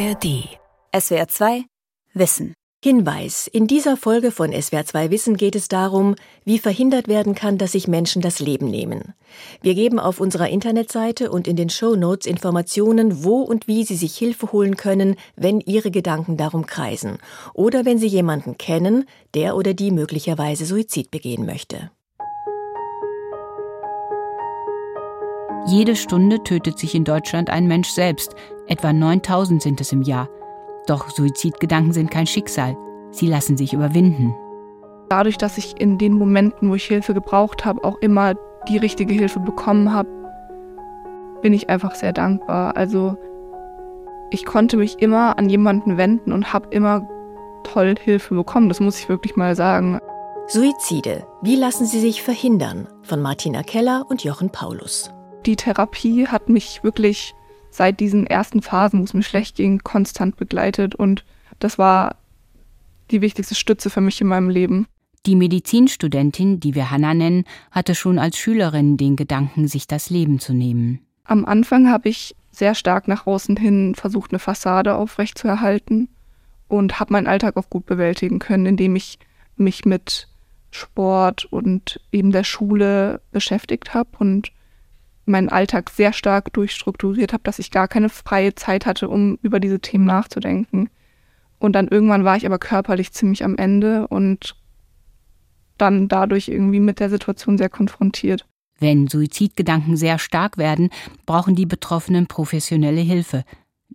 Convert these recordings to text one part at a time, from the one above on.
ARD. SWR 2 Wissen. Hinweis: In dieser Folge von SWR 2 Wissen geht es darum, wie verhindert werden kann, dass sich Menschen das Leben nehmen. Wir geben auf unserer Internetseite und in den Show Notes Informationen, wo und wie Sie sich Hilfe holen können, wenn Ihre Gedanken darum kreisen oder wenn Sie jemanden kennen, der oder die möglicherweise Suizid begehen möchte. Jede Stunde tötet sich in Deutschland ein Mensch selbst. Etwa 9000 sind es im Jahr. Doch Suizidgedanken sind kein Schicksal. Sie lassen sich überwinden. Dadurch, dass ich in den Momenten, wo ich Hilfe gebraucht habe, auch immer die richtige Hilfe bekommen habe, bin ich einfach sehr dankbar. Also ich konnte mich immer an jemanden wenden und habe immer toll Hilfe bekommen. Das muss ich wirklich mal sagen. Suizide. Wie lassen sie sich verhindern? Von Martina Keller und Jochen Paulus. Die Therapie hat mich wirklich seit diesen ersten Phasen, wo es mir schlecht ging, konstant begleitet und das war die wichtigste Stütze für mich in meinem Leben. Die Medizinstudentin, die wir Hannah nennen, hatte schon als Schülerin den Gedanken, sich das Leben zu nehmen. Am Anfang habe ich sehr stark nach außen hin versucht, eine Fassade aufrechtzuerhalten und habe meinen Alltag auch gut bewältigen können, indem ich mich mit Sport und eben der Schule beschäftigt habe und meinen Alltag sehr stark durchstrukturiert habe, dass ich gar keine freie Zeit hatte, um über diese Themen nachzudenken. Und dann irgendwann war ich aber körperlich ziemlich am Ende und dann dadurch irgendwie mit der Situation sehr konfrontiert. Wenn Suizidgedanken sehr stark werden, brauchen die Betroffenen professionelle Hilfe.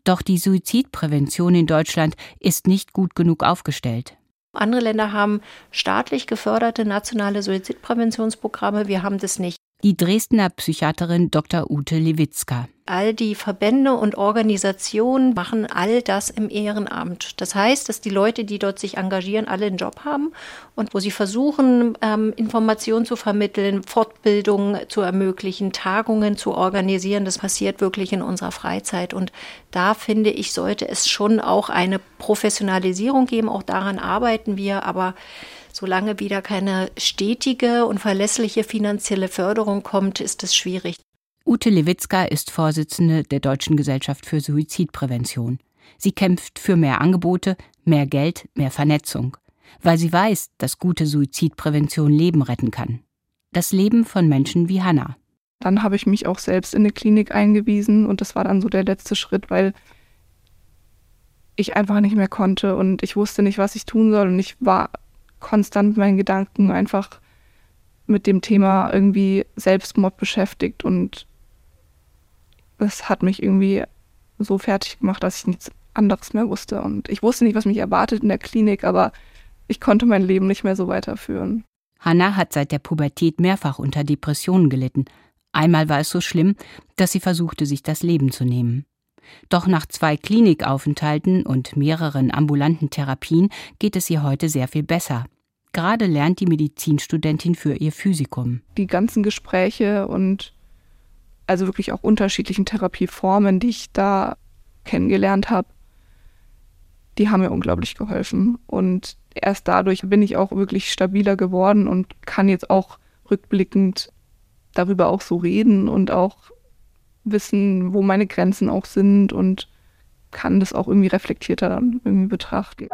Doch die Suizidprävention in Deutschland ist nicht gut genug aufgestellt. Andere Länder haben staatlich geförderte nationale Suizidpräventionsprogramme. Wir haben das nicht die Dresdner Psychiaterin Dr. Ute Lewitzka. All die Verbände und Organisationen machen all das im Ehrenamt. Das heißt, dass die Leute, die dort sich engagieren, alle einen Job haben und wo sie versuchen, ähm, Informationen zu vermitteln, Fortbildungen zu ermöglichen, Tagungen zu organisieren. Das passiert wirklich in unserer Freizeit. Und da finde ich, sollte es schon auch eine Professionalisierung geben. Auch daran arbeiten wir. Aber Solange wieder keine stetige und verlässliche finanzielle Förderung kommt, ist es schwierig. Ute Lewitzka ist Vorsitzende der Deutschen Gesellschaft für Suizidprävention. Sie kämpft für mehr Angebote, mehr Geld, mehr Vernetzung, weil sie weiß, dass gute Suizidprävention Leben retten kann. Das Leben von Menschen wie Hannah. Dann habe ich mich auch selbst in eine Klinik eingewiesen und das war dann so der letzte Schritt, weil ich einfach nicht mehr konnte und ich wusste nicht, was ich tun soll und ich war konstant meinen Gedanken einfach mit dem Thema irgendwie Selbstmord beschäftigt und das hat mich irgendwie so fertig gemacht, dass ich nichts anderes mehr wusste. Und ich wusste nicht, was mich erwartet in der Klinik, aber ich konnte mein Leben nicht mehr so weiterführen. Hannah hat seit der Pubertät mehrfach unter Depressionen gelitten. Einmal war es so schlimm, dass sie versuchte, sich das Leben zu nehmen. Doch nach zwei Klinikaufenthalten und mehreren ambulanten Therapien geht es ihr heute sehr viel besser. Gerade lernt die Medizinstudentin für ihr Physikum. Die ganzen Gespräche und also wirklich auch unterschiedlichen Therapieformen, die ich da kennengelernt habe, die haben mir unglaublich geholfen. Und erst dadurch bin ich auch wirklich stabiler geworden und kann jetzt auch rückblickend darüber auch so reden und auch wissen, wo meine Grenzen auch sind und kann das auch irgendwie reflektierter dann irgendwie betrachten.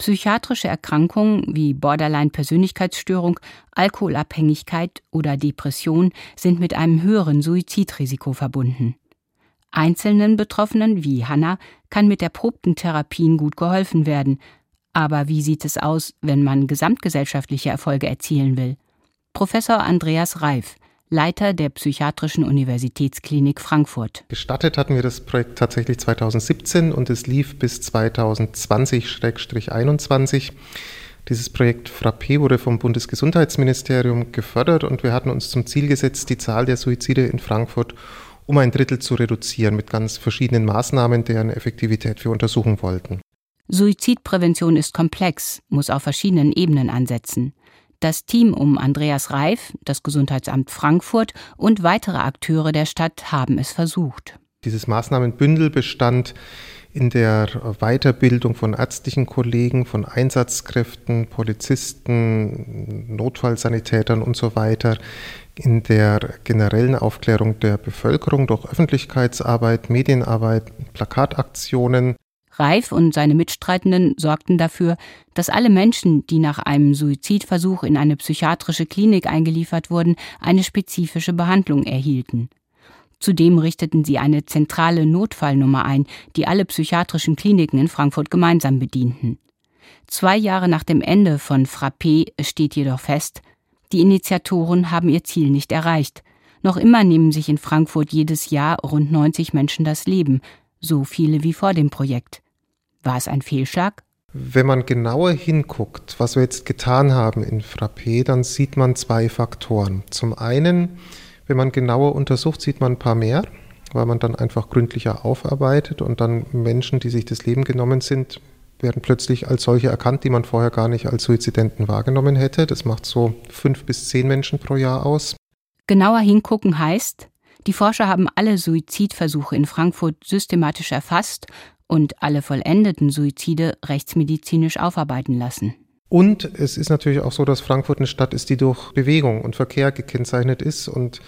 Psychiatrische Erkrankungen wie Borderline-Persönlichkeitsstörung, Alkoholabhängigkeit oder Depression sind mit einem höheren Suizidrisiko verbunden. Einzelnen Betroffenen wie Hannah kann mit erprobten Therapien gut geholfen werden. Aber wie sieht es aus, wenn man gesamtgesellschaftliche Erfolge erzielen will? Professor Andreas Reif, Leiter der Psychiatrischen Universitätsklinik Frankfurt. Gestartet hatten wir das Projekt tatsächlich 2017 und es lief bis 2020-21. Dieses Projekt Frappé wurde vom Bundesgesundheitsministerium gefördert und wir hatten uns zum Ziel gesetzt, die Zahl der Suizide in Frankfurt um ein Drittel zu reduzieren mit ganz verschiedenen Maßnahmen, deren Effektivität wir untersuchen wollten. Suizidprävention ist komplex, muss auf verschiedenen Ebenen ansetzen. Das Team um Andreas Reif, das Gesundheitsamt Frankfurt und weitere Akteure der Stadt haben es versucht. Dieses Maßnahmenbündel bestand in der Weiterbildung von ärztlichen Kollegen, von Einsatzkräften, Polizisten, Notfallsanitätern und so weiter, in der generellen Aufklärung der Bevölkerung durch Öffentlichkeitsarbeit, Medienarbeit, Plakataktionen. Reif und seine Mitstreitenden sorgten dafür, dass alle Menschen, die nach einem Suizidversuch in eine psychiatrische Klinik eingeliefert wurden, eine spezifische Behandlung erhielten. Zudem richteten sie eine zentrale Notfallnummer ein, die alle psychiatrischen Kliniken in Frankfurt gemeinsam bedienten. Zwei Jahre nach dem Ende von Frappé steht jedoch fest, die Initiatoren haben ihr Ziel nicht erreicht. Noch immer nehmen sich in Frankfurt jedes Jahr rund 90 Menschen das Leben, so viele wie vor dem Projekt. War es ein Fehlschlag? Wenn man genauer hinguckt, was wir jetzt getan haben in Frappé, dann sieht man zwei Faktoren. Zum einen, wenn man genauer untersucht, sieht man ein paar mehr, weil man dann einfach gründlicher aufarbeitet und dann Menschen, die sich das Leben genommen sind, werden plötzlich als solche erkannt, die man vorher gar nicht als Suizidenten wahrgenommen hätte. Das macht so fünf bis zehn Menschen pro Jahr aus. Genauer hingucken heißt, die Forscher haben alle Suizidversuche in Frankfurt systematisch erfasst und alle vollendeten Suizide rechtsmedizinisch aufarbeiten lassen. Und es ist natürlich auch so, dass Frankfurt eine Stadt ist, die durch Bewegung und Verkehr gekennzeichnet ist und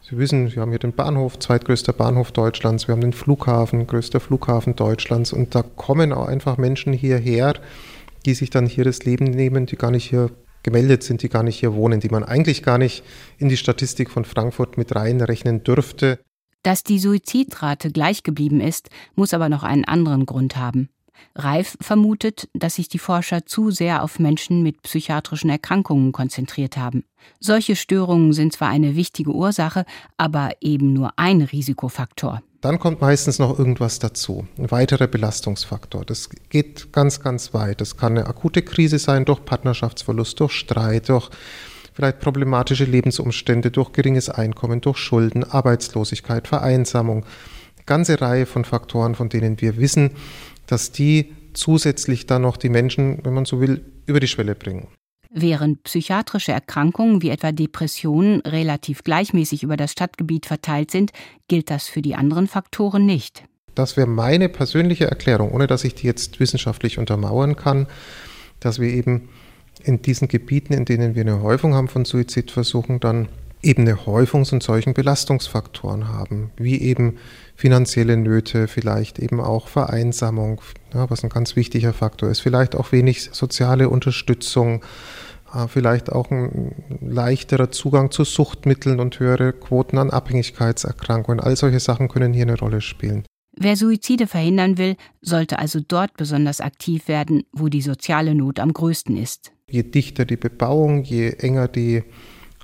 Sie wissen, wir haben hier den Bahnhof, zweitgrößter Bahnhof Deutschlands, wir haben den Flughafen, größter Flughafen Deutschlands und da kommen auch einfach Menschen hierher, die sich dann hier das Leben nehmen, die gar nicht hier gemeldet sind, die gar nicht hier wohnen, die man eigentlich gar nicht in die Statistik von Frankfurt mit reinrechnen dürfte. Dass die Suizidrate gleich geblieben ist, muss aber noch einen anderen Grund haben. Reif vermutet, dass sich die Forscher zu sehr auf Menschen mit psychiatrischen Erkrankungen konzentriert haben. Solche Störungen sind zwar eine wichtige Ursache, aber eben nur ein Risikofaktor. Dann kommt meistens noch irgendwas dazu, ein weiterer Belastungsfaktor. Das geht ganz, ganz weit. Das kann eine akute Krise sein durch Partnerschaftsverlust, durch Streit, durch vielleicht problematische Lebensumstände, durch geringes Einkommen, durch Schulden, Arbeitslosigkeit, Vereinsamung. Eine ganze Reihe von Faktoren, von denen wir wissen, dass die zusätzlich dann noch die Menschen, wenn man so will, über die Schwelle bringen. Während psychiatrische Erkrankungen wie etwa Depressionen relativ gleichmäßig über das Stadtgebiet verteilt sind, gilt das für die anderen Faktoren nicht. Das wäre meine persönliche Erklärung, ohne dass ich die jetzt wissenschaftlich untermauern kann, dass wir eben in diesen Gebieten, in denen wir eine Häufung haben von Suizidversuchen, dann eben eine Häufung von solchen Belastungsfaktoren haben, wie eben finanzielle Nöte, vielleicht eben auch Vereinsamung, ja, was ein ganz wichtiger Faktor ist, vielleicht auch wenig soziale Unterstützung, äh, vielleicht auch ein leichterer Zugang zu Suchtmitteln und höhere Quoten an Abhängigkeitserkrankungen. All solche Sachen können hier eine Rolle spielen. Wer Suizide verhindern will, sollte also dort besonders aktiv werden, wo die soziale Not am größten ist. Je dichter die Bebauung, je enger die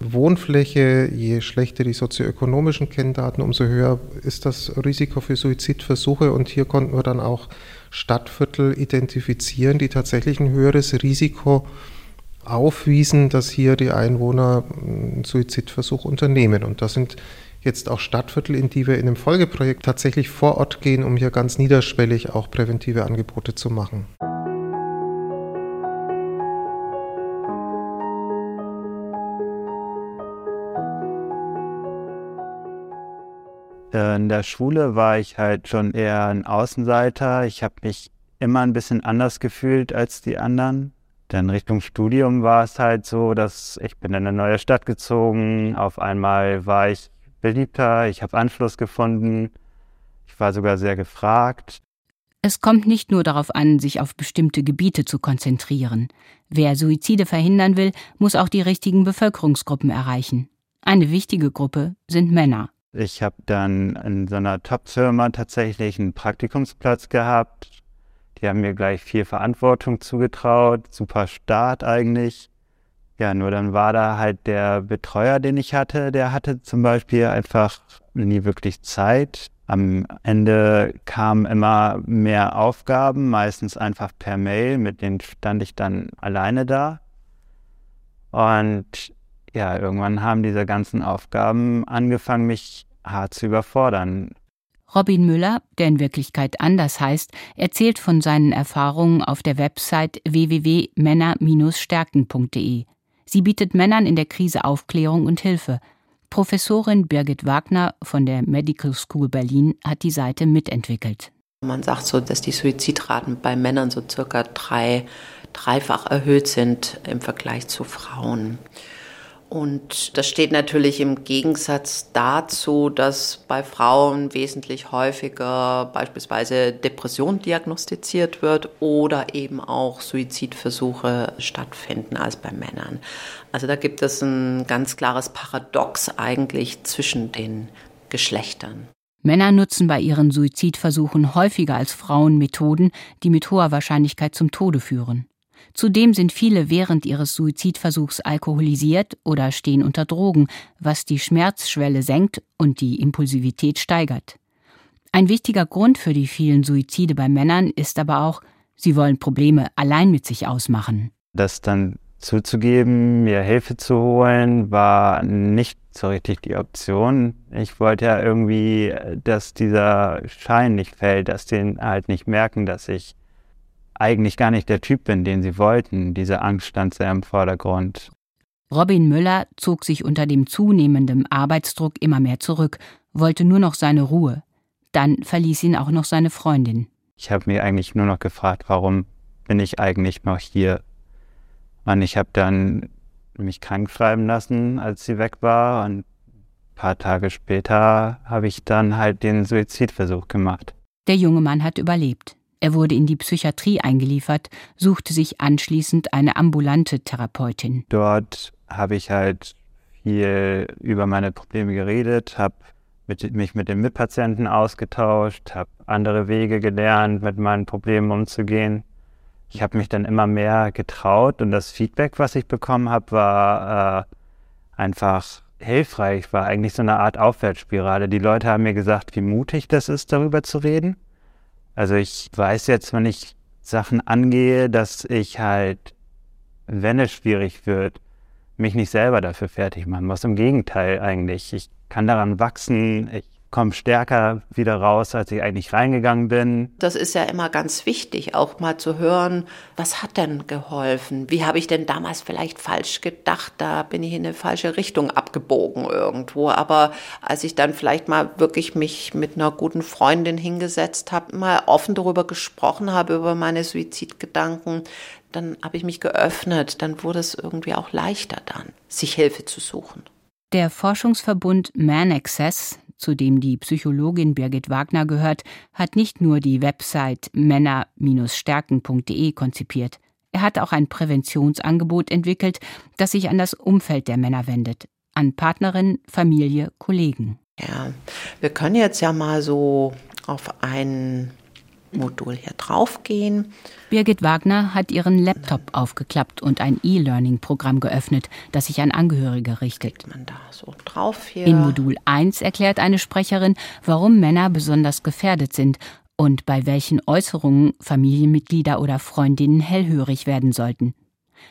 Wohnfläche, je schlechter die sozioökonomischen Kenndaten, umso höher ist das Risiko für Suizidversuche. Und hier konnten wir dann auch Stadtviertel identifizieren, die tatsächlich ein höheres Risiko aufwiesen, dass hier die Einwohner einen Suizidversuch unternehmen. Und das sind jetzt auch Stadtviertel, in die wir in einem Folgeprojekt tatsächlich vor Ort gehen, um hier ganz niederschwellig auch präventive Angebote zu machen. In der Schule war ich halt schon eher ein Außenseiter. Ich habe mich immer ein bisschen anders gefühlt als die anderen. Dann Richtung Studium war es halt so, dass ich bin in eine neue Stadt gezogen. Auf einmal war ich beliebter, ich habe Anschluss gefunden. Ich war sogar sehr gefragt. Es kommt nicht nur darauf an, sich auf bestimmte Gebiete zu konzentrieren. Wer Suizide verhindern will, muss auch die richtigen Bevölkerungsgruppen erreichen. Eine wichtige Gruppe sind Männer. Ich habe dann in so einer Top-Firma tatsächlich einen Praktikumsplatz gehabt. Die haben mir gleich viel Verantwortung zugetraut, super Start eigentlich. Ja, nur dann war da halt der Betreuer, den ich hatte, der hatte zum Beispiel einfach nie wirklich Zeit. Am Ende kamen immer mehr Aufgaben, meistens einfach per Mail, mit denen stand ich dann alleine da. Und ja, irgendwann haben diese ganzen Aufgaben angefangen, mich hart zu überfordern. Robin Müller, der in Wirklichkeit anders heißt, erzählt von seinen Erfahrungen auf der Website www.männer-stärken.de. Sie bietet Männern in der Krise Aufklärung und Hilfe. Professorin Birgit Wagner von der Medical School Berlin hat die Seite mitentwickelt. Man sagt so, dass die Suizidraten bei Männern so circa drei, dreifach erhöht sind im Vergleich zu Frauen. Und das steht natürlich im Gegensatz dazu, dass bei Frauen wesentlich häufiger beispielsweise Depression diagnostiziert wird oder eben auch Suizidversuche stattfinden als bei Männern. Also da gibt es ein ganz klares Paradox eigentlich zwischen den Geschlechtern. Männer nutzen bei ihren Suizidversuchen häufiger als Frauen Methoden, die mit hoher Wahrscheinlichkeit zum Tode führen. Zudem sind viele während ihres Suizidversuchs alkoholisiert oder stehen unter Drogen, was die Schmerzschwelle senkt und die Impulsivität steigert. Ein wichtiger Grund für die vielen Suizide bei Männern ist aber auch, sie wollen Probleme allein mit sich ausmachen. Das dann zuzugeben, mir Hilfe zu holen, war nicht so richtig die Option. Ich wollte ja irgendwie, dass dieser Schein nicht fällt, dass den halt nicht merken, dass ich eigentlich gar nicht der Typ bin, den sie wollten. Diese Angst stand sehr im Vordergrund. Robin Müller zog sich unter dem zunehmenden Arbeitsdruck immer mehr zurück, wollte nur noch seine Ruhe. Dann verließ ihn auch noch seine Freundin. Ich habe mir eigentlich nur noch gefragt, warum bin ich eigentlich noch hier? Und ich habe dann mich krank schreiben lassen, als sie weg war. Und ein paar Tage später habe ich dann halt den Suizidversuch gemacht. Der junge Mann hat überlebt. Er wurde in die Psychiatrie eingeliefert, suchte sich anschließend eine ambulante Therapeutin. Dort habe ich halt viel über meine Probleme geredet, habe mit, mich mit den Mitpatienten ausgetauscht, habe andere Wege gelernt, mit meinen Problemen umzugehen. Ich habe mich dann immer mehr getraut und das Feedback, was ich bekommen habe, war äh, einfach hilfreich, war eigentlich so eine Art Aufwärtsspirale. Die Leute haben mir gesagt, wie mutig das ist, darüber zu reden. Also ich weiß jetzt, wenn ich Sachen angehe, dass ich halt, wenn es schwierig wird, mich nicht selber dafür fertig machen muss. Im Gegenteil eigentlich. Ich kann daran wachsen. Ich komme stärker wieder raus, als ich eigentlich reingegangen bin. Das ist ja immer ganz wichtig, auch mal zu hören, was hat denn geholfen? Wie habe ich denn damals vielleicht falsch gedacht? Da bin ich in eine falsche Richtung abgebogen irgendwo. Aber als ich dann vielleicht mal wirklich mich mit einer guten Freundin hingesetzt habe, mal offen darüber gesprochen habe, über meine Suizidgedanken, dann habe ich mich geöffnet. Dann wurde es irgendwie auch leichter dann, sich Hilfe zu suchen. Der Forschungsverbund Man Access, zu dem die Psychologin Birgit Wagner gehört, hat nicht nur die Website männer-stärken.de konzipiert. Er hat auch ein Präventionsangebot entwickelt, das sich an das Umfeld der Männer wendet, an Partnerin, Familie, Kollegen. Ja, wir können jetzt ja mal so auf einen Modul hier draufgehen. Birgit Wagner hat ihren Laptop aufgeklappt und ein E-Learning-Programm geöffnet, das sich an Angehörige richtet. Man da so drauf hier. In Modul 1 erklärt eine Sprecherin, warum Männer besonders gefährdet sind und bei welchen Äußerungen Familienmitglieder oder Freundinnen hellhörig werden sollten.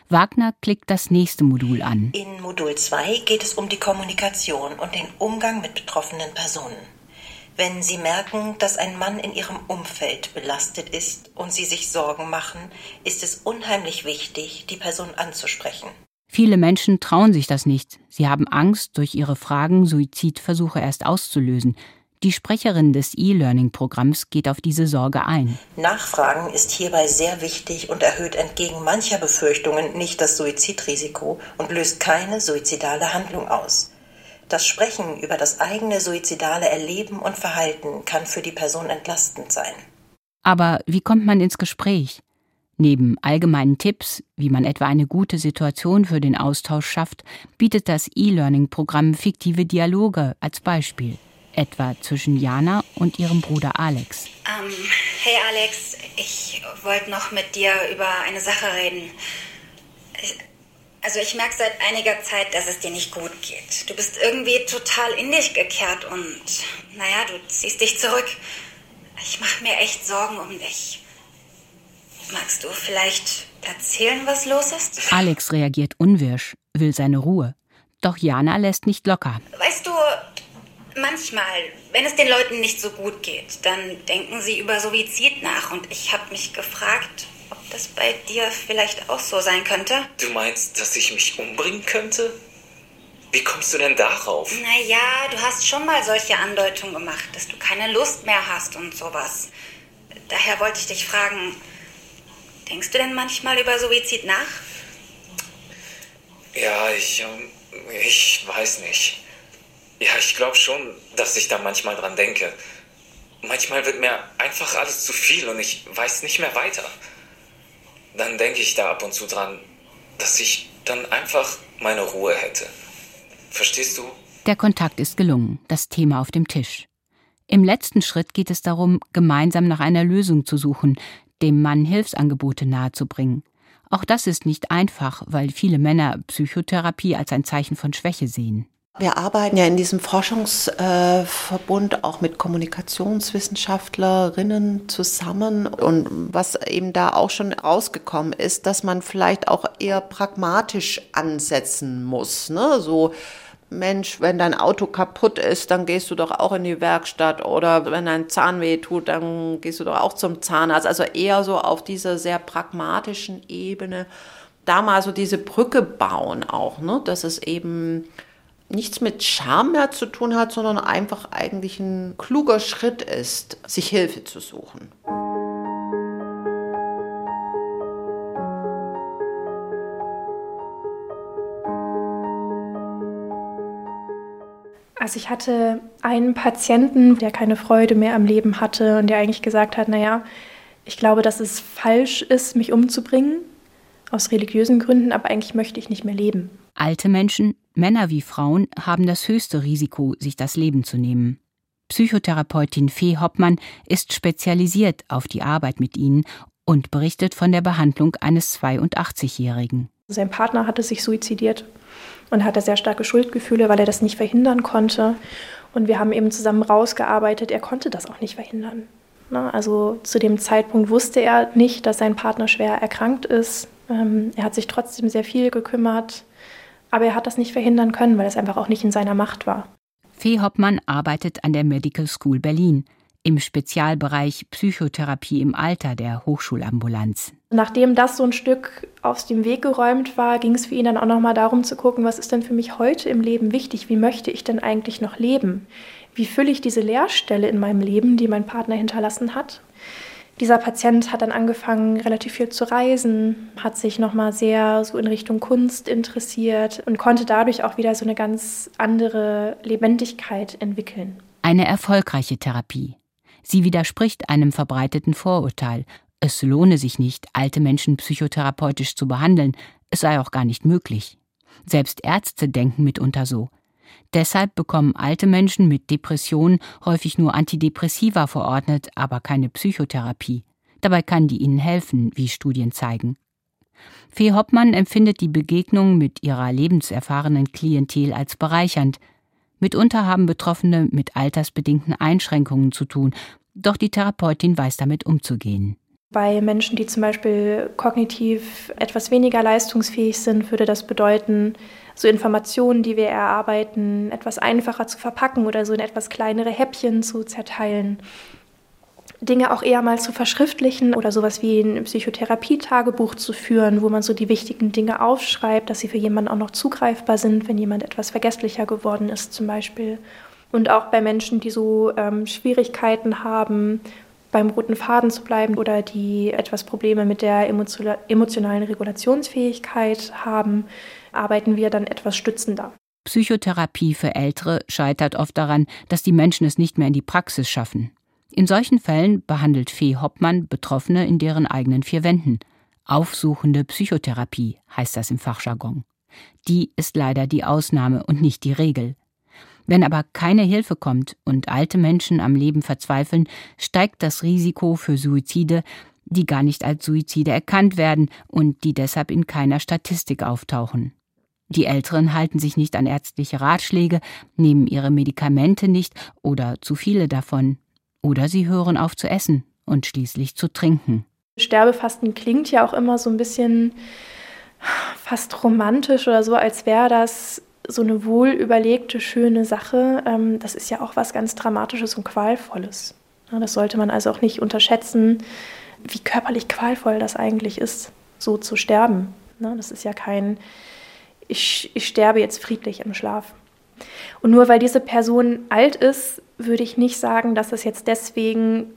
Wagner klickt das nächste Modul an. In Modul 2 geht es um die Kommunikation und den Umgang mit betroffenen Personen. Wenn Sie merken, dass ein Mann in Ihrem Umfeld belastet ist und Sie sich Sorgen machen, ist es unheimlich wichtig, die Person anzusprechen. Viele Menschen trauen sich das nicht. Sie haben Angst, durch ihre Fragen Suizidversuche erst auszulösen. Die Sprecherin des E-Learning-Programms geht auf diese Sorge ein. Nachfragen ist hierbei sehr wichtig und erhöht entgegen mancher Befürchtungen nicht das Suizidrisiko und löst keine suizidale Handlung aus. Das Sprechen über das eigene suizidale Erleben und Verhalten kann für die Person entlastend sein. Aber wie kommt man ins Gespräch? Neben allgemeinen Tipps, wie man etwa eine gute Situation für den Austausch schafft, bietet das E-Learning-Programm fiktive Dialoge als Beispiel, etwa zwischen Jana und ihrem Bruder Alex. Ähm, hey Alex, ich wollte noch mit dir über eine Sache reden. Also ich merke seit einiger Zeit, dass es dir nicht gut geht. Du bist irgendwie total in dich gekehrt und naja, du ziehst dich zurück. Ich mache mir echt Sorgen um dich. Magst du vielleicht erzählen, was los ist? Alex reagiert unwirsch, will seine Ruhe. Doch Jana lässt nicht locker. Weißt du, manchmal, wenn es den Leuten nicht so gut geht, dann denken sie über Suizid nach. Und ich habe mich gefragt, das bei dir vielleicht auch so sein könnte? Du meinst, dass ich mich umbringen könnte? Wie kommst du denn darauf? Naja, du hast schon mal solche Andeutungen gemacht, dass du keine Lust mehr hast und sowas. Daher wollte ich dich fragen, denkst du denn manchmal über Suizid nach? Ja, ich, ähm, ich weiß nicht. Ja, ich glaube schon, dass ich da manchmal dran denke. Manchmal wird mir einfach alles zu viel und ich weiß nicht mehr weiter. Dann denke ich da ab und zu dran, dass ich dann einfach meine Ruhe hätte. Verstehst du? Der Kontakt ist gelungen, das Thema auf dem Tisch. Im letzten Schritt geht es darum, gemeinsam nach einer Lösung zu suchen, dem Mann Hilfsangebote nahezubringen. Auch das ist nicht einfach, weil viele Männer Psychotherapie als ein Zeichen von Schwäche sehen. Wir arbeiten ja in diesem Forschungsverbund auch mit Kommunikationswissenschaftlerinnen zusammen. Und was eben da auch schon rausgekommen ist, dass man vielleicht auch eher pragmatisch ansetzen muss. Ne? So, Mensch, wenn dein Auto kaputt ist, dann gehst du doch auch in die Werkstatt. Oder wenn dein Zahn weh tut, dann gehst du doch auch zum Zahnarzt. Also eher so auf dieser sehr pragmatischen Ebene. Da mal so diese Brücke bauen auch, ne? dass es eben nichts mit Scham mehr zu tun hat, sondern einfach eigentlich ein kluger Schritt ist, sich Hilfe zu suchen. Also ich hatte einen Patienten, der keine Freude mehr am Leben hatte und der eigentlich gesagt hat, naja, ich glaube, dass es falsch ist, mich umzubringen, aus religiösen Gründen, aber eigentlich möchte ich nicht mehr leben. Alte Menschen, Männer wie Frauen, haben das höchste Risiko, sich das Leben zu nehmen. Psychotherapeutin Fee Hoppmann ist spezialisiert auf die Arbeit mit ihnen und berichtet von der Behandlung eines 82-Jährigen. Sein Partner hatte sich suizidiert und hatte sehr starke Schuldgefühle, weil er das nicht verhindern konnte. Und wir haben eben zusammen rausgearbeitet, er konnte das auch nicht verhindern. Ne? Also zu dem Zeitpunkt wusste er nicht, dass sein Partner schwer erkrankt ist. Ähm, er hat sich trotzdem sehr viel gekümmert. Aber er hat das nicht verhindern können, weil es einfach auch nicht in seiner Macht war. Fee Hoppmann arbeitet an der Medical School Berlin im Spezialbereich Psychotherapie im Alter der Hochschulambulanz. Nachdem das so ein Stück aus dem Weg geräumt war, ging es für ihn dann auch nochmal darum zu gucken, was ist denn für mich heute im Leben wichtig? Wie möchte ich denn eigentlich noch leben? Wie fülle ich diese Leerstelle in meinem Leben, die mein Partner hinterlassen hat? Dieser Patient hat dann angefangen, relativ viel zu reisen, hat sich nochmal sehr so in Richtung Kunst interessiert und konnte dadurch auch wieder so eine ganz andere Lebendigkeit entwickeln. Eine erfolgreiche Therapie. Sie widerspricht einem verbreiteten Vorurteil. Es lohne sich nicht, alte Menschen psychotherapeutisch zu behandeln, es sei auch gar nicht möglich. Selbst Ärzte denken mitunter so. Deshalb bekommen alte Menschen mit Depressionen häufig nur Antidepressiva verordnet, aber keine Psychotherapie. Dabei kann die ihnen helfen, wie Studien zeigen. Fee Hoppmann empfindet die Begegnung mit ihrer lebenserfahrenen Klientel als bereichernd. Mitunter haben Betroffene mit altersbedingten Einschränkungen zu tun, doch die Therapeutin weiß damit umzugehen. Bei Menschen, die zum Beispiel kognitiv etwas weniger leistungsfähig sind, würde das bedeuten, so Informationen, die wir erarbeiten, etwas einfacher zu verpacken oder so in etwas kleinere Häppchen zu zerteilen. Dinge auch eher mal zu verschriftlichen oder sowas wie ein Psychotherapietagebuch zu führen, wo man so die wichtigen Dinge aufschreibt, dass sie für jemanden auch noch zugreifbar sind, wenn jemand etwas vergesslicher geworden ist zum Beispiel. Und auch bei Menschen, die so ähm, Schwierigkeiten haben, beim roten Faden zu bleiben oder die etwas Probleme mit der emotionalen Regulationsfähigkeit haben, arbeiten wir dann etwas stützender. Psychotherapie für Ältere scheitert oft daran, dass die Menschen es nicht mehr in die Praxis schaffen. In solchen Fällen behandelt Fee Hoppmann Betroffene in deren eigenen vier Wänden. Aufsuchende Psychotherapie heißt das im Fachjargon. Die ist leider die Ausnahme und nicht die Regel. Wenn aber keine Hilfe kommt und alte Menschen am Leben verzweifeln, steigt das Risiko für Suizide, die gar nicht als Suizide erkannt werden und die deshalb in keiner Statistik auftauchen. Die Älteren halten sich nicht an ärztliche Ratschläge, nehmen ihre Medikamente nicht oder zu viele davon. Oder sie hören auf zu essen und schließlich zu trinken. Sterbefasten klingt ja auch immer so ein bisschen fast romantisch oder so, als wäre das so eine wohl überlegte, schöne Sache, ähm, das ist ja auch was ganz Dramatisches und Qualvolles. das sollte man also auch nicht unterschätzen, wie körperlich qualvoll das eigentlich ist, so zu sterben. das ist ja kein, ich, ich sterbe jetzt friedlich im Schlaf. Und nur weil diese Person alt ist, würde ich nicht sagen, dass es jetzt deswegen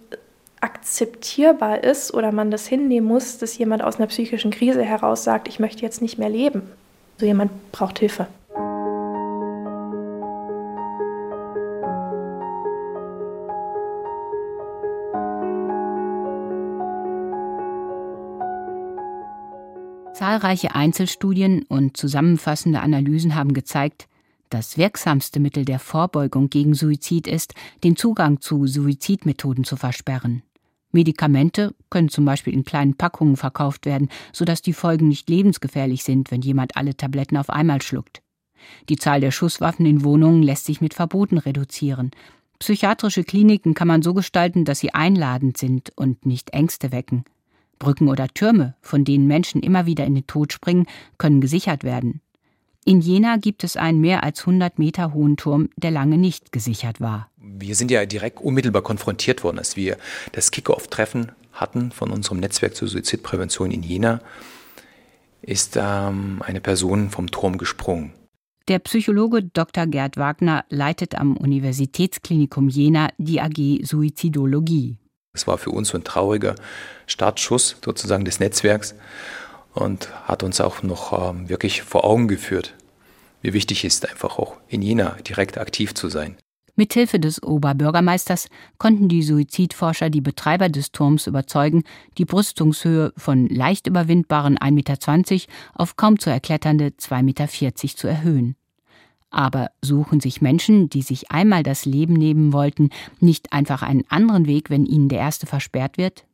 akzeptierbar ist oder man das hinnehmen muss, dass jemand aus einer psychischen Krise heraus sagt, ich möchte jetzt nicht mehr leben. So jemand braucht Hilfe. Zahlreiche Einzelstudien und zusammenfassende Analysen haben gezeigt, das wirksamste Mittel der Vorbeugung gegen Suizid ist, den Zugang zu Suizidmethoden zu versperren. Medikamente können zum Beispiel in kleinen Packungen verkauft werden, sodass die Folgen nicht lebensgefährlich sind, wenn jemand alle Tabletten auf einmal schluckt. Die Zahl der Schusswaffen in Wohnungen lässt sich mit Verboten reduzieren. Psychiatrische Kliniken kann man so gestalten, dass sie einladend sind und nicht Ängste wecken. Brücken oder Türme, von denen Menschen immer wieder in den Tod springen, können gesichert werden. In Jena gibt es einen mehr als 100 Meter hohen Turm, der lange nicht gesichert war. Wir sind ja direkt unmittelbar konfrontiert worden, als wir das Kick-Off-Treffen hatten von unserem Netzwerk zur Suizidprävention in Jena, ist ähm, eine Person vom Turm gesprungen. Der Psychologe Dr. Gerd Wagner leitet am Universitätsklinikum Jena die AG Suizidologie. Es war für uns so ein trauriger Startschuss sozusagen des Netzwerks und hat uns auch noch ähm, wirklich vor Augen geführt, wie wichtig es ist, einfach auch in Jena direkt aktiv zu sein. Mithilfe des Oberbürgermeisters konnten die Suizidforscher die Betreiber des Turms überzeugen, die Brüstungshöhe von leicht überwindbaren 1,20 Meter auf kaum zu erkletternde 2,40 Meter zu erhöhen. Aber suchen sich Menschen, die sich einmal das Leben nehmen wollten, nicht einfach einen anderen Weg, wenn ihnen der erste versperrt wird?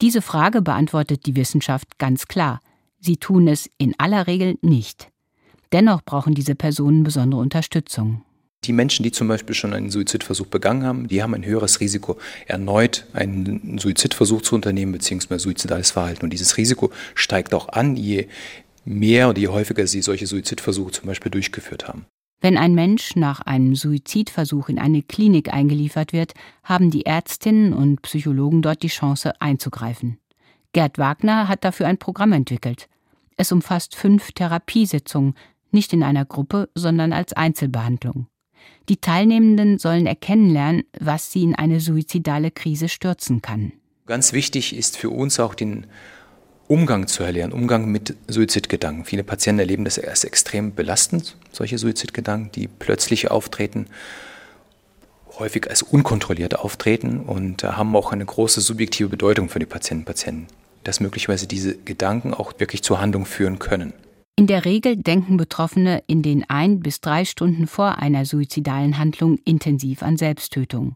Diese Frage beantwortet die Wissenschaft ganz klar. Sie tun es in aller Regel nicht. Dennoch brauchen diese Personen besondere Unterstützung. Die Menschen, die zum Beispiel schon einen Suizidversuch begangen haben, die haben ein höheres Risiko, erneut einen Suizidversuch zu unternehmen bzw. suizidales Verhalten. Und dieses Risiko steigt auch an, je mehr und je häufiger sie solche Suizidversuche zum Beispiel durchgeführt haben. Wenn ein Mensch nach einem Suizidversuch in eine Klinik eingeliefert wird, haben die Ärztinnen und Psychologen dort die Chance einzugreifen. Gerd Wagner hat dafür ein Programm entwickelt. Es umfasst fünf Therapiesitzungen, nicht in einer Gruppe, sondern als Einzelbehandlung. Die Teilnehmenden sollen erkennen lernen, was sie in eine suizidale Krise stürzen kann. Ganz wichtig ist für uns auch den Umgang zu erlernen, Umgang mit Suizidgedanken. Viele Patienten erleben das als extrem belastend, solche Suizidgedanken, die plötzlich auftreten, häufig als unkontrolliert auftreten und haben auch eine große subjektive Bedeutung für die Patienten Patienten, dass möglicherweise diese Gedanken auch wirklich zur Handlung führen können. In der Regel denken Betroffene in den ein bis drei Stunden vor einer suizidalen Handlung intensiv an Selbsttötung.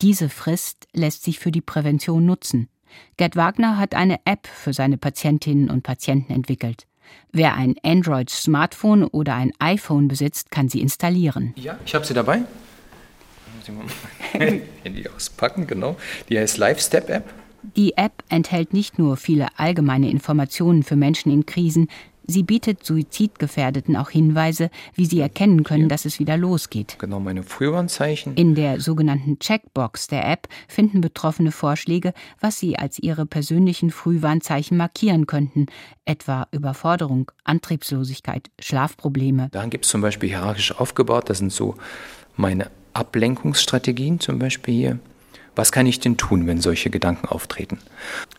Diese Frist lässt sich für die Prävention nutzen. Gerd Wagner hat eine App für seine Patientinnen und Patienten entwickelt. Wer ein Android-Smartphone oder ein iPhone besitzt, kann sie installieren. Ja, ich habe sie dabei. Handy auspacken, genau. Die heißt Live Step App. Die App enthält nicht nur viele allgemeine Informationen für Menschen in Krisen, Sie bietet Suizidgefährdeten auch Hinweise, wie sie erkennen können, dass es wieder losgeht. Genau, meine Frühwarnzeichen. In der sogenannten Checkbox der App finden Betroffene Vorschläge, was sie als ihre persönlichen Frühwarnzeichen markieren könnten, etwa Überforderung, Antriebslosigkeit, Schlafprobleme. Da gibt es zum Beispiel hierarchisch aufgebaut, das sind so meine Ablenkungsstrategien zum Beispiel hier. Was kann ich denn tun, wenn solche Gedanken auftreten?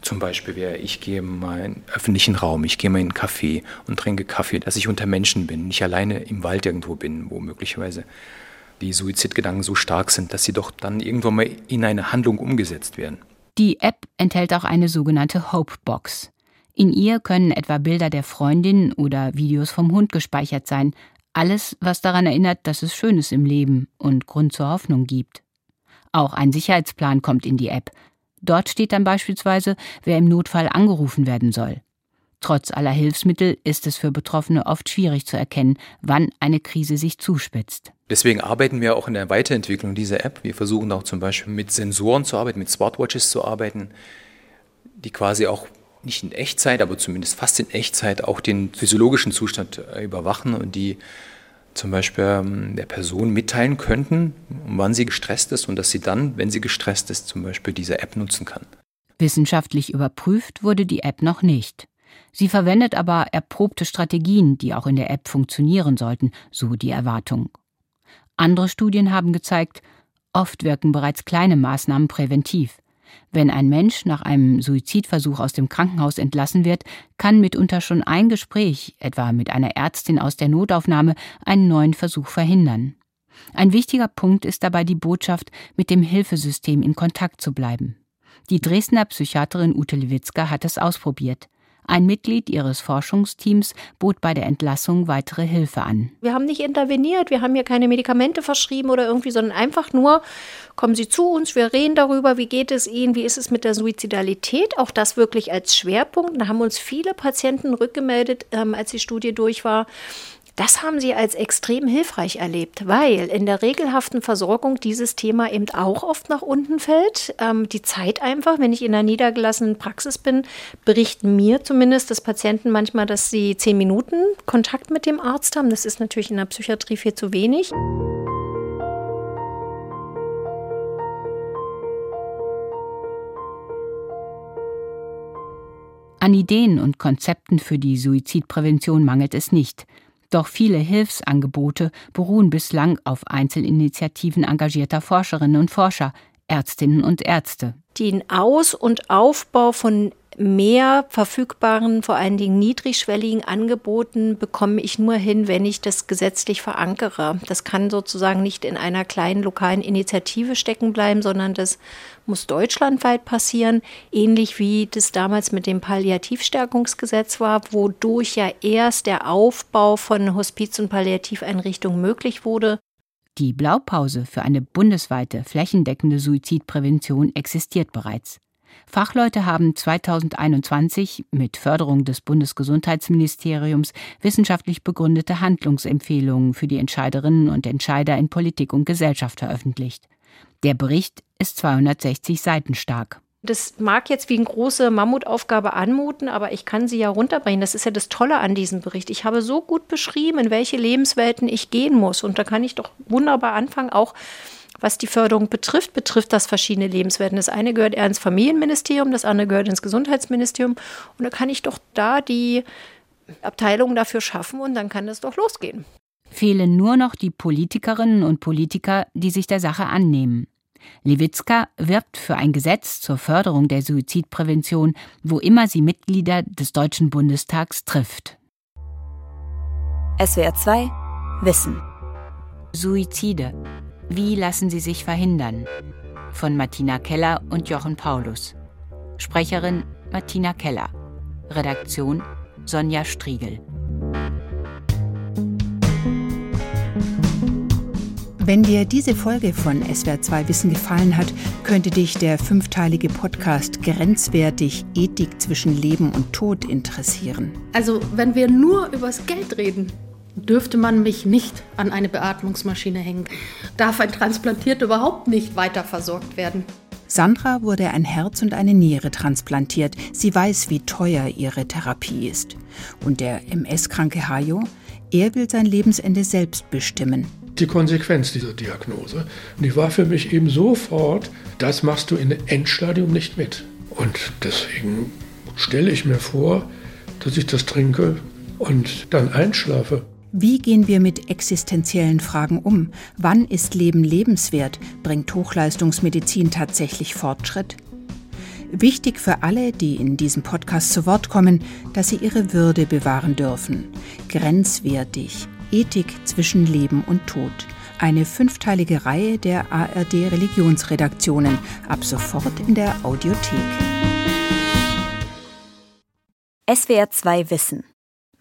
Zum Beispiel wäre, ich gehe mal in einen öffentlichen Raum, ich gehe mal in einen Café und trinke Kaffee, dass ich unter Menschen bin, nicht alleine im Wald irgendwo bin, wo möglicherweise die Suizidgedanken so stark sind, dass sie doch dann irgendwann mal in eine Handlung umgesetzt werden. Die App enthält auch eine sogenannte Hope Box. In ihr können etwa Bilder der Freundin oder Videos vom Hund gespeichert sein. Alles, was daran erinnert, dass es Schönes im Leben und Grund zur Hoffnung gibt. Auch ein Sicherheitsplan kommt in die App. Dort steht dann beispielsweise, wer im Notfall angerufen werden soll. Trotz aller Hilfsmittel ist es für Betroffene oft schwierig zu erkennen, wann eine Krise sich zuspitzt. Deswegen arbeiten wir auch in der Weiterentwicklung dieser App. Wir versuchen auch zum Beispiel mit Sensoren zu arbeiten, mit Smartwatches zu arbeiten, die quasi auch nicht in Echtzeit, aber zumindest fast in Echtzeit auch den physiologischen Zustand äh, überwachen und die zum Beispiel ähm, der Person mitteilen könnten, wann sie gestresst ist und dass sie dann, wenn sie gestresst ist, zum Beispiel diese App nutzen kann. Wissenschaftlich überprüft wurde die App noch nicht. Sie verwendet aber erprobte Strategien, die auch in der App funktionieren sollten, so die Erwartung. Andere Studien haben gezeigt, oft wirken bereits kleine Maßnahmen präventiv. Wenn ein Mensch nach einem Suizidversuch aus dem Krankenhaus entlassen wird, kann mitunter schon ein Gespräch, etwa mit einer Ärztin aus der Notaufnahme, einen neuen Versuch verhindern. Ein wichtiger Punkt ist dabei die Botschaft, mit dem Hilfesystem in Kontakt zu bleiben. Die Dresdner Psychiaterin Ute Lewitzka hat es ausprobiert. Ein Mitglied ihres Forschungsteams bot bei der Entlassung weitere Hilfe an. Wir haben nicht interveniert, wir haben hier keine Medikamente verschrieben oder irgendwie, sondern einfach nur, kommen Sie zu uns, wir reden darüber, wie geht es Ihnen, wie ist es mit der Suizidalität, auch das wirklich als Schwerpunkt. Da haben uns viele Patienten rückgemeldet, ähm, als die Studie durch war das haben sie als extrem hilfreich erlebt, weil in der regelhaften Versorgung dieses Thema eben auch oft nach unten fällt. Ähm, die Zeit einfach, wenn ich in einer niedergelassenen Praxis bin, berichten mir zumindest das Patienten manchmal, dass sie zehn Minuten Kontakt mit dem Arzt haben. Das ist natürlich in der Psychiatrie viel zu wenig. An Ideen und Konzepten für die Suizidprävention mangelt es nicht. Doch viele Hilfsangebote beruhen bislang auf Einzelinitiativen engagierter Forscherinnen und Forscher, Ärztinnen und Ärzte. Den Aus- und Aufbau von mehr verfügbaren, vor allen Dingen niedrigschwelligen Angeboten bekomme ich nur hin, wenn ich das gesetzlich verankere. Das kann sozusagen nicht in einer kleinen lokalen Initiative stecken bleiben, sondern das muss deutschlandweit passieren, ähnlich wie das damals mit dem Palliativstärkungsgesetz war, wodurch ja erst der Aufbau von Hospiz- und Palliativeinrichtungen möglich wurde. Die Blaupause für eine bundesweite flächendeckende Suizidprävention existiert bereits. Fachleute haben 2021 mit Förderung des Bundesgesundheitsministeriums wissenschaftlich begründete Handlungsempfehlungen für die Entscheiderinnen und Entscheider in Politik und Gesellschaft veröffentlicht. Der Bericht ist 260 Seiten stark. Das mag jetzt wie eine große Mammutaufgabe anmuten, aber ich kann sie ja runterbringen. Das ist ja das Tolle an diesem Bericht. Ich habe so gut beschrieben, in welche Lebenswelten ich gehen muss. Und da kann ich doch wunderbar anfangen, auch was die Förderung betrifft, betrifft das verschiedene Lebenswelten. Das eine gehört eher ins Familienministerium, das andere gehört ins Gesundheitsministerium. Und da kann ich doch da die Abteilung dafür schaffen und dann kann das doch losgehen. Fehlen nur noch die Politikerinnen und Politiker, die sich der Sache annehmen. Lewitzka wirbt für ein Gesetz zur Förderung der Suizidprävention, wo immer sie Mitglieder des Deutschen Bundestags trifft. SWR 2 Wissen Suizide wie lassen sie sich verhindern? Von Martina Keller und Jochen Paulus. Sprecherin Martina Keller. Redaktion Sonja Striegel. Wenn dir diese Folge von SWR2 Wissen gefallen hat, könnte dich der fünfteilige Podcast Grenzwertig Ethik zwischen Leben und Tod interessieren. Also, wenn wir nur übers Geld reden, dürfte man mich nicht an eine Beatmungsmaschine hängen. Darf ein Transplantierter überhaupt nicht weiter versorgt werden. Sandra wurde ein Herz und eine Niere transplantiert. Sie weiß, wie teuer ihre Therapie ist. Und der MS-kranke Hajo, er will sein Lebensende selbst bestimmen. Die Konsequenz dieser Diagnose. Die war für mich eben sofort, das machst du in Endstadium nicht mit. Und deswegen stelle ich mir vor, dass ich das trinke und dann einschlafe. Wie gehen wir mit existenziellen Fragen um? Wann ist Leben lebenswert? Bringt Hochleistungsmedizin tatsächlich Fortschritt? Wichtig für alle, die in diesem Podcast zu Wort kommen, dass sie ihre Würde bewahren dürfen. Grenzwertig. Ethik zwischen Leben und Tod. Eine fünfteilige Reihe der ARD Religionsredaktionen. Ab sofort in der Audiothek. SWR 2 Wissen